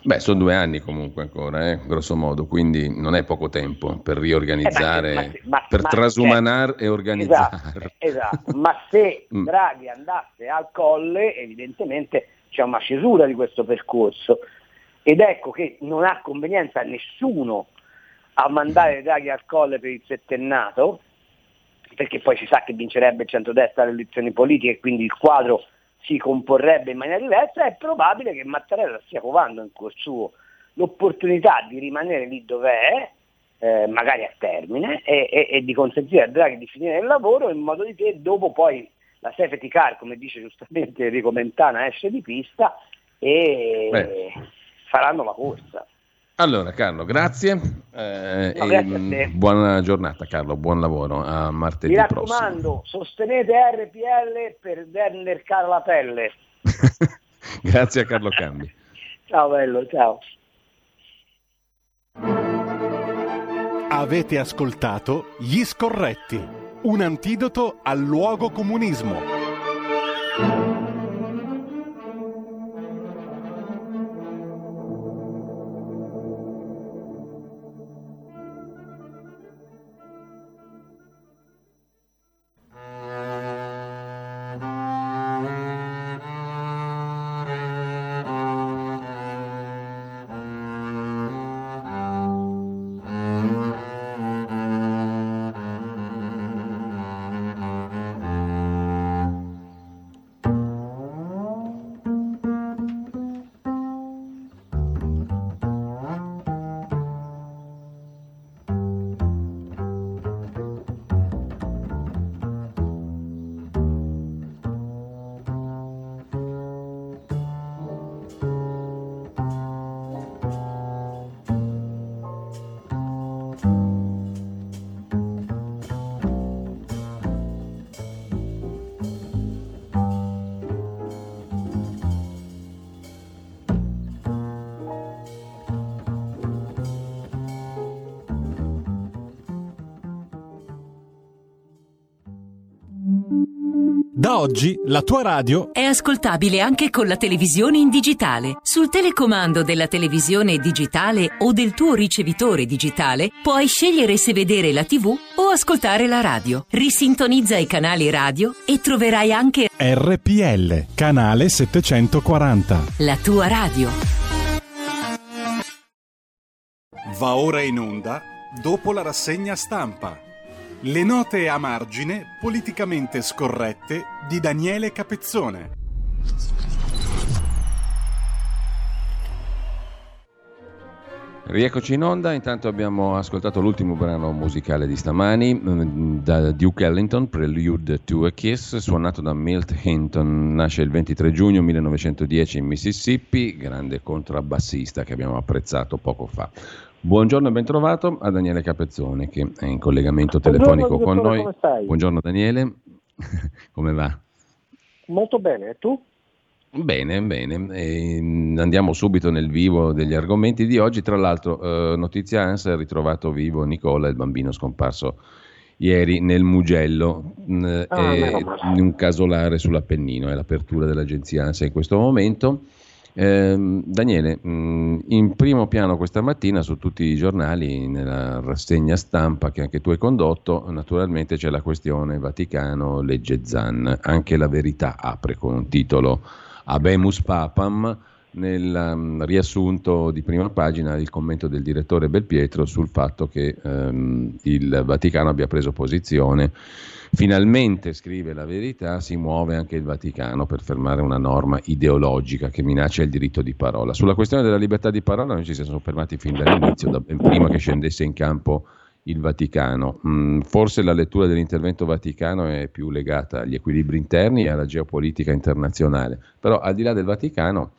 Beh, sono due anni comunque ancora, eh, grosso modo, quindi non è poco tempo per riorganizzare, eh, ma, ma, ma, per trasumanare e organizzare. Esatto, esatto. ma se mm. Draghi andasse al colle, evidentemente c'è una cesura di questo percorso. Ed ecco che non ha convenienza a nessuno a mandare Draghi al colle per il settennato, perché poi si sa che vincerebbe il centrodestra alle elezioni politiche e quindi il quadro si comporrebbe in maniera diversa, è probabile che Mattarella stia covando in cuor suo l'opportunità di rimanere lì dove è, eh, magari a termine, e, e, e, di consentire a Draghi di finire il lavoro in modo di che dopo poi la safety car, come dice giustamente Enrico Mentana, esce di pista e Beh. faranno la corsa. Allora Carlo, grazie. Eh, no, grazie buona giornata Carlo, buon lavoro a martedì Mi raccomando, prossimo. sostenete RPL per dernercare la pelle. grazie a Carlo Cambi. ciao bello, ciao. Avete ascoltato Gli Scorretti, un antidoto al luogo comunismo. Da oggi la tua radio è ascoltabile anche con la televisione in digitale. Sul telecomando della televisione digitale o del tuo ricevitore digitale puoi scegliere se vedere la TV o ascoltare la radio. Risintonizza i canali radio e troverai anche RPL, canale 740. La tua radio. Va ora in onda dopo la rassegna stampa. Le note a margine politicamente scorrette di Daniele Capezzone. Rieccoci in onda, intanto abbiamo ascoltato l'ultimo brano musicale di stamani mm, da Duke Ellington, Prelude to a Kiss, suonato da Milt Hinton, nasce il 23 giugno 1910 in Mississippi, grande contrabbassista che abbiamo apprezzato poco fa. Buongiorno e bentrovato a Daniele Capezzone che è in collegamento telefonico con noi. Buongiorno Daniele, come va? Molto bene, e tu? Bene, bene. E andiamo subito nel vivo degli argomenti di oggi. Tra l'altro, eh, notizia ANSA ha ritrovato vivo Nicola, il bambino scomparso ieri nel Mugello, mh, mm, ah, in un casolare sull'Appennino. È l'apertura dell'agenzia ANSA in questo momento. Eh, Daniele, mm, in primo piano questa mattina su tutti i giornali, nella rassegna stampa che anche tu hai condotto, naturalmente c'è la questione Vaticano, legge Zan. Anche la verità apre con un titolo Abemus Papam, nel um, riassunto di prima pagina il commento del direttore Belpietro sul fatto che um, il Vaticano abbia preso posizione Finalmente, scrive la verità, si muove anche il Vaticano per fermare una norma ideologica che minaccia il diritto di parola. Sulla questione della libertà di parola noi ci siamo fermati fin dall'inizio, da, prima che scendesse in campo il Vaticano. Mm, forse la lettura dell'intervento vaticano è più legata agli equilibri interni e alla geopolitica internazionale, però al di là del Vaticano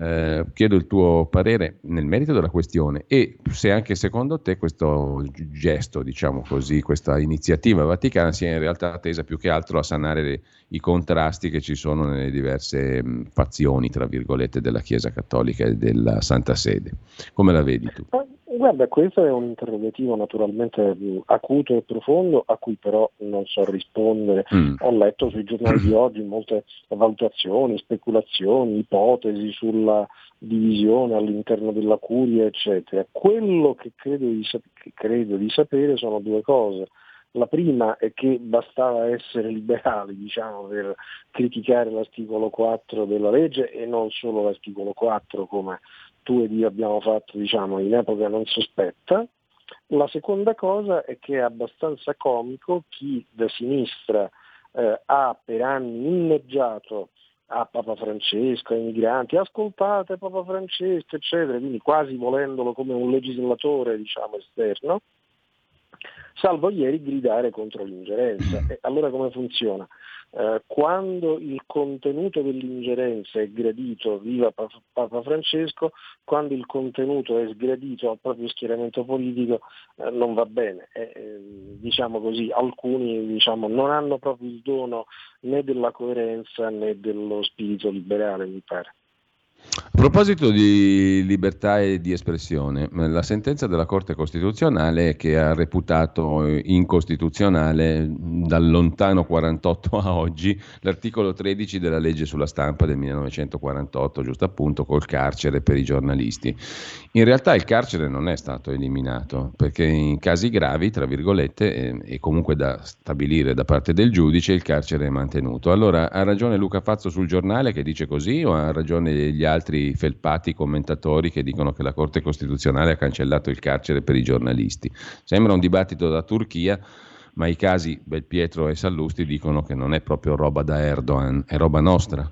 eh, chiedo il tuo parere nel merito della questione e se anche secondo te questo gesto, diciamo così, questa iniziativa vaticana sia in realtà tesa più che altro a sanare le, i contrasti che ci sono nelle diverse mh, fazioni, tra virgolette, della Chiesa Cattolica e della Santa Sede. Come la vedi tu? Guarda, questo è un interrogativo naturalmente acuto e profondo a cui però non so rispondere. Mm. Ho letto sui giornali di oggi molte valutazioni, speculazioni, ipotesi sulla divisione all'interno della curia, eccetera. Quello che credo di, che credo di sapere sono due cose. La prima è che bastava essere liberali diciamo, per criticare l'articolo 4 della legge e non solo l'articolo 4 come tu ed io abbiamo fatto diciamo, in epoca non sospetta. La seconda cosa è che è abbastanza comico chi da sinistra eh, ha per anni inneggiato a Papa Francesco, ai migranti, ascoltate Papa Francesco, eccetera, quindi quasi volendolo come un legislatore diciamo, esterno, salvo ieri gridare contro l'ingerenza. E allora come funziona? Eh, quando il contenuto dell'ingerenza è gradito, viva Papa Francesco, quando il contenuto è sgradito al proprio schieramento politico eh, non va bene. Eh, diciamo così, alcuni diciamo, non hanno proprio il dono né della coerenza né dello spirito liberale, mi pare. A proposito di libertà e di espressione, la sentenza della Corte Costituzionale che ha reputato incostituzionale dal lontano 48 a oggi l'articolo 13 della legge sulla stampa del 1948, giusto appunto col carcere per i giornalisti. In realtà il carcere non è stato eliminato perché in casi gravi, tra virgolette, e comunque da stabilire da parte del giudice, il carcere è mantenuto. Allora ha ragione Luca Fazzo sul giornale che dice così o ha ragione gli altri felpati commentatori che dicono che la Corte Costituzionale ha cancellato il carcere per i giornalisti. Sembra un dibattito da Turchia, ma i casi Belpietro e Sallusti dicono che non è proprio roba da Erdogan, è roba nostra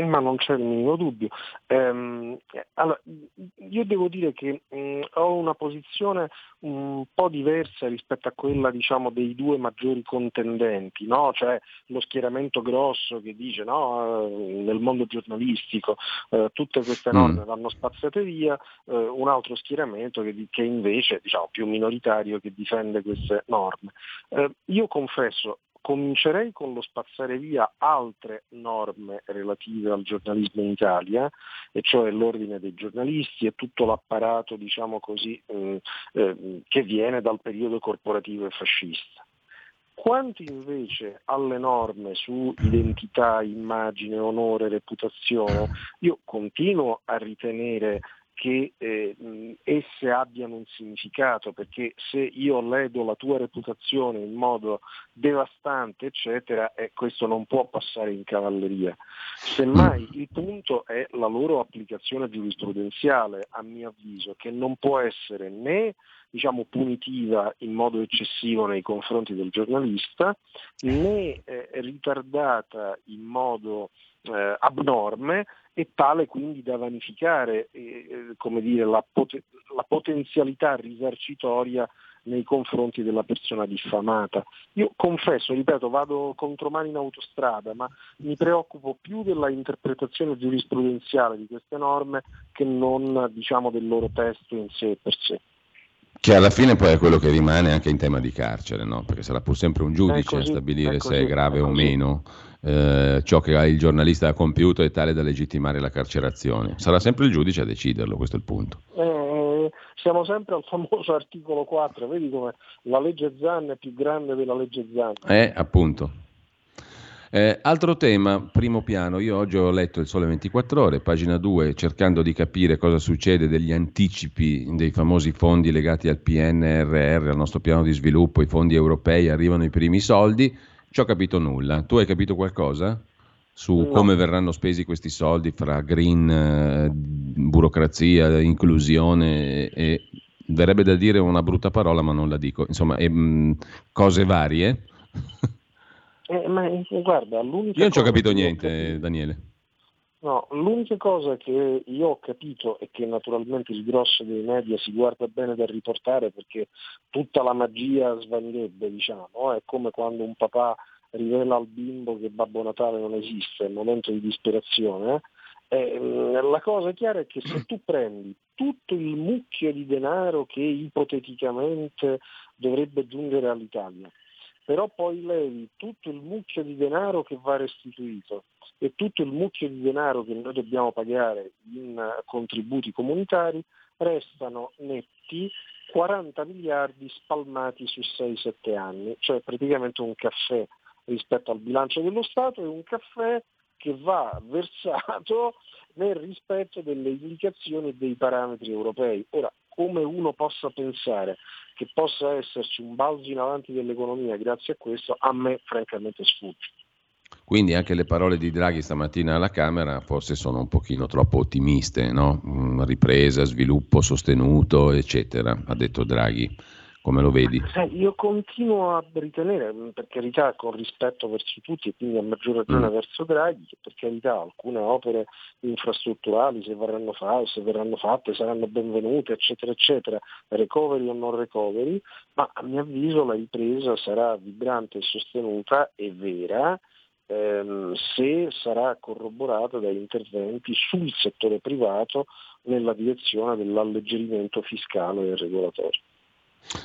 ma non c'è il minimo dubbio. Ehm, allora, io devo dire che mh, ho una posizione un po' diversa rispetto a quella diciamo, dei due maggiori contendenti, no? cioè lo schieramento grosso che dice no, eh, nel mondo giornalistico eh, tutte queste norme mm. vanno spazzate via, eh, un altro schieramento che, che invece diciamo, più minoritario che difende queste norme. Eh, io confesso, comincerei con lo spazzare via altre norme relative al giornalismo in Italia, e cioè l'ordine dei giornalisti e tutto l'apparato diciamo così, eh, eh, che viene dal periodo corporativo e fascista. Quanto invece alle norme su identità, immagine, onore, reputazione, io continuo a ritenere che eh, esse abbiano un significato, perché se io ledo la tua reputazione in modo devastante, eccetera, eh, questo non può passare in cavalleria. Semmai il punto è la loro applicazione giurisprudenziale, a mio avviso, che non può essere né diciamo, punitiva in modo eccessivo nei confronti del giornalista, né eh, ritardata in modo eh, abnorme e tale quindi da vanificare eh, eh dire, la, pot- la potenzialità risarcitoria nei confronti della persona diffamata. Io confesso, ripeto, vado contromano in autostrada, ma mi preoccupo più della interpretazione giurisprudenziale di queste norme che non diciamo, del loro testo in sé per sé. Che alla fine poi è quello che rimane anche in tema di carcere, no? perché sarà pur sempre un giudice così, a stabilire se è grave è o meno eh, ciò che il giornalista ha compiuto è tale da legittimare la carcerazione. Sarà sempre il giudice a deciderlo, questo è il punto. Eh, siamo sempre al famoso articolo 4, vedi come la legge Zan è più grande della legge Zan. Eh, appunto. Eh, altro tema, primo piano, io oggi ho letto il Sole 24 ore, pagina 2, cercando di capire cosa succede degli anticipi dei famosi fondi legati al PNRR, al nostro piano di sviluppo, i fondi europei, arrivano i primi soldi, ci ho capito nulla. Tu hai capito qualcosa? Su no. come verranno spesi questi soldi fra green, eh, burocrazia, inclusione e verrebbe da dire una brutta parola, ma non la dico. Insomma, e, mh, mm, cose varie. Eh, ma eh, guarda, l'unica Io non ci ho capito niente, capito, Daniele. No, l'unica cosa che io ho capito e che naturalmente il grosso dei media si guarda bene da riportare perché tutta la magia svanirebbe, diciamo, è come quando un papà rivela al bimbo che Babbo Natale non esiste, è il momento di disperazione. Eh, la cosa chiara è che se tu prendi tutto il mucchio di denaro che ipoteticamente dovrebbe giungere all'Italia, però poi levi tutto il mucchio di denaro che va restituito e tutto il mucchio di denaro che noi dobbiamo pagare in contributi comunitari, restano netti 40 miliardi spalmati su 6-7 anni, cioè praticamente un caffè rispetto al bilancio dello Stato e un caffè che va versato nel rispetto delle indicazioni e dei parametri europei. Ora, come uno possa pensare che possa esserci un balzo in avanti dell'economia grazie a questo, a me francamente sfugge. Quindi anche le parole di Draghi stamattina alla Camera forse sono un pochino troppo ottimiste, no? Mm, ripresa, sviluppo sostenuto, eccetera, ha detto Draghi. Come lo vedi? io continuo a ritenere, per carità, con rispetto verso tutti e quindi a maggior ragione mm. verso Draghi, che per carità alcune opere infrastrutturali, se verranno, fa- se verranno fatte, saranno benvenute, eccetera, eccetera, recovery o non recovery, ma a mio avviso la ripresa sarà vibrante e sostenuta e vera ehm, se sarà corroborata da interventi sul settore privato nella direzione dell'alleggerimento fiscale e regolatorio.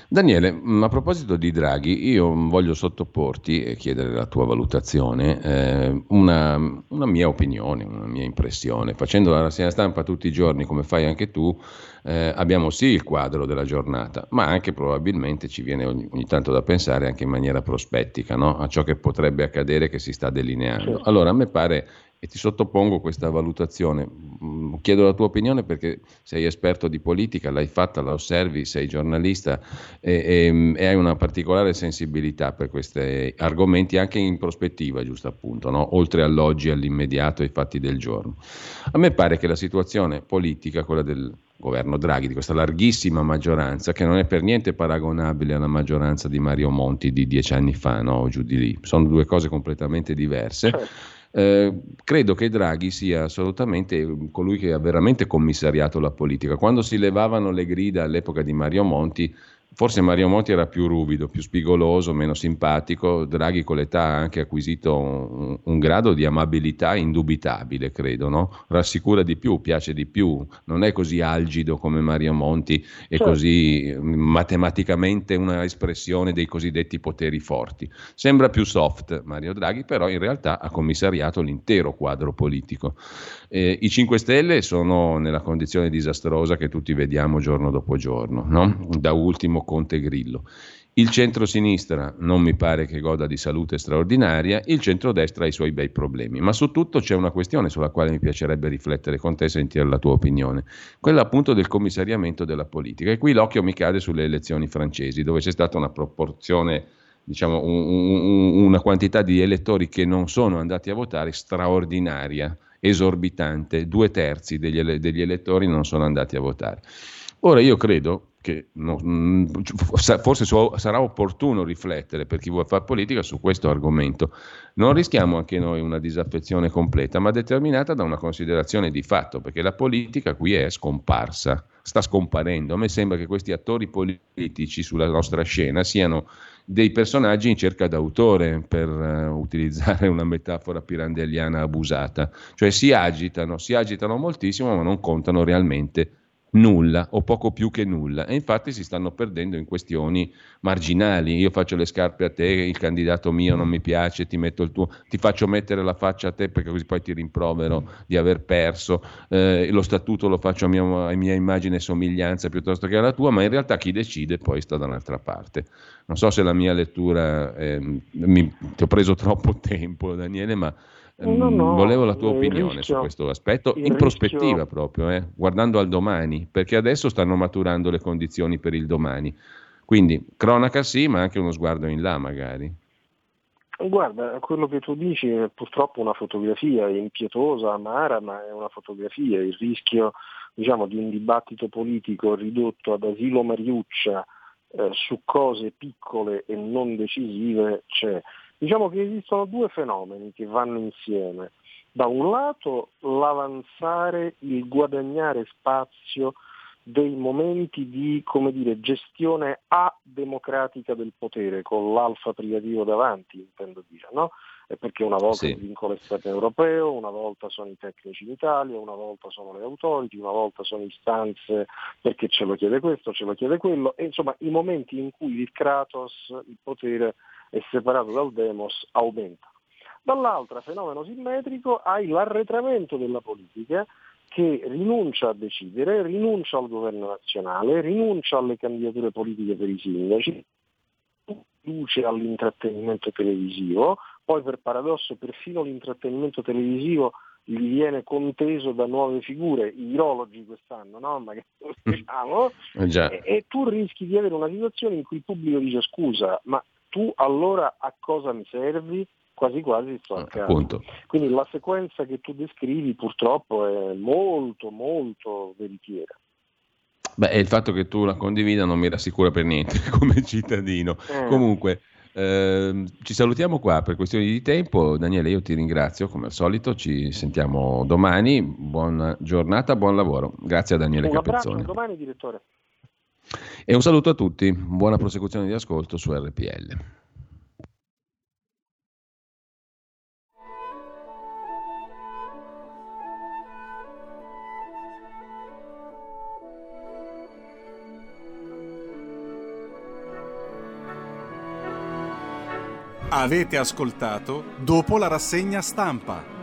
Daniele, mm, a proposito di Draghi, io voglio sottoporti e chiedere la tua valutazione, eh, una, una, mia opinione, una mia impressione. Facendo la rassegna stampa tutti i giorni, come fai anche tu, eh, abbiamo sì il quadro della giornata, ma anche probabilmente ci viene ogni, ogni tanto da pensare anche in maniera prospettica no? a ciò che potrebbe accadere che si sta delineando. Allora, a me pare e ti sottopongo questa valutazione. Mm, chiedo la tua opinione perché sei esperto di politica, l'hai fatta, la osservi, sei giornalista e, e, e hai una particolare sensibilità per questi argomenti anche in prospettiva, giusto appunto, no? oltre all'oggi, all'immediato, ai fatti del giorno. A me pare che la situazione politica, quella del governo Draghi, di questa larghissima maggioranza, che non è per niente paragonabile alla maggioranza di Mario Monti di dieci anni fa, no? giù di lì, sono due cose completamente diverse. Certo eh, credo che Draghi sia assolutamente colui che ha veramente commissariato la politica. Quando si levavano le grida all'epoca di Mario Monti, Forse Mario Monti era più ruvido, più spigoloso, meno simpatico. Draghi con l'età ha anche acquisito un, un grado di amabilità indubitabile, credo, no? Rassicura di più, piace di più, non è così algido come Mario Monti e certo. così matematicamente una espressione dei cosiddetti poteri forti. Sembra più soft Mario Draghi, però in realtà ha commissariato l'intero quadro politico. Eh, I 5 Stelle sono nella condizione disastrosa che tutti vediamo giorno dopo giorno, no? da ultimo Conte Grillo. Il centro-sinistra non mi pare che goda di salute straordinaria, il centro-destra ha i suoi bei problemi, ma su tutto c'è una questione sulla quale mi piacerebbe riflettere con te e sentire la tua opinione, quella appunto del commissariamento della politica. E qui l'occhio mi cade sulle elezioni francesi, dove c'è stata una proporzione diciamo, un, un, una quantità di elettori che non sono andati a votare straordinaria esorbitante, due terzi degli, degli elettori non sono andati a votare. Ora io credo che no, mm, forse sarà opportuno riflettere per chi vuole fare politica su questo argomento. Non rischiamo anche noi una disaffezione completa, ma determinata da una considerazione di fatto, perché la politica qui è scomparsa, sta scomparendo. A me sembra che questi attori politici sulla nostra scena siano dei personaggi in cerca d'autore, per uh, utilizzare una metafora pirandelliana abusata, cioè si agitano, si agitano moltissimo ma non contano realmente nulla o poco più che nulla. E infatti si stanno perdendo in questioni marginali. Io faccio le scarpe a te il candidato mio non mi piace ti metto il tuo ti faccio mettere la faccia a te perché così poi ti rimprovero di aver perso. Eh, lo statuto lo faccio a mia, a mia immagine e somiglianza piuttosto che alla tua ma in realtà chi decide poi sta da un'altra parte. Non so se la mia lettura eh, mi, ti ho preso troppo tempo Daniele ma No, no, Volevo la tua opinione rischio, su questo aspetto, in rischio... prospettiva proprio, eh, guardando al domani, perché adesso stanno maturando le condizioni per il domani. Quindi cronaca sì, ma anche uno sguardo in là magari. Guarda, quello che tu dici è purtroppo una fotografia, impietosa, amara, ma è una fotografia. Il rischio diciamo, di un dibattito politico ridotto ad asilo Mariuccia eh, su cose piccole e non decisive c'è. Diciamo che esistono due fenomeni che vanno insieme. Da un lato l'avanzare, il guadagnare spazio dei momenti di dire, gestione ademocratica del potere, con l'alfa privativo davanti, intendo dire, no? perché una volta sì. il vincolo esterno europeo, una volta sono i tecnici in Italia, una volta sono le autority, una volta sono istanze perché ce lo chiede questo, ce lo chiede quello, e insomma i momenti in cui il Kratos, il potere è separato dal demos aumenta. Dall'altra, fenomeno simmetrico, hai l'arretramento della politica che rinuncia a decidere, rinuncia al governo nazionale, rinuncia alle candidature politiche per i sindaci, riduce all'intrattenimento televisivo, poi per paradosso perfino l'intrattenimento televisivo gli viene conteso da nuove figure, i virologi quest'anno, no? Ma che diciamo, e, e tu rischi di avere una situazione in cui il pubblico dice scusa, ma tu allora a cosa mi servi? Quasi quasi sto a ah, casa. Quindi la sequenza che tu descrivi purtroppo è molto molto veritiera. Beh, il fatto che tu la condivida non mi rassicura per niente come cittadino. Mm. Comunque, eh, ci salutiamo qua per questioni di tempo. Daniele, io ti ringrazio come al solito. Ci sentiamo domani. Buona giornata, buon lavoro. Grazie a Daniele un Capezzone. Abbraccio, domani, direttore. E un saluto a tutti. Buona prosecuzione di ascolto su RPL. Avete ascoltato dopo la rassegna stampa.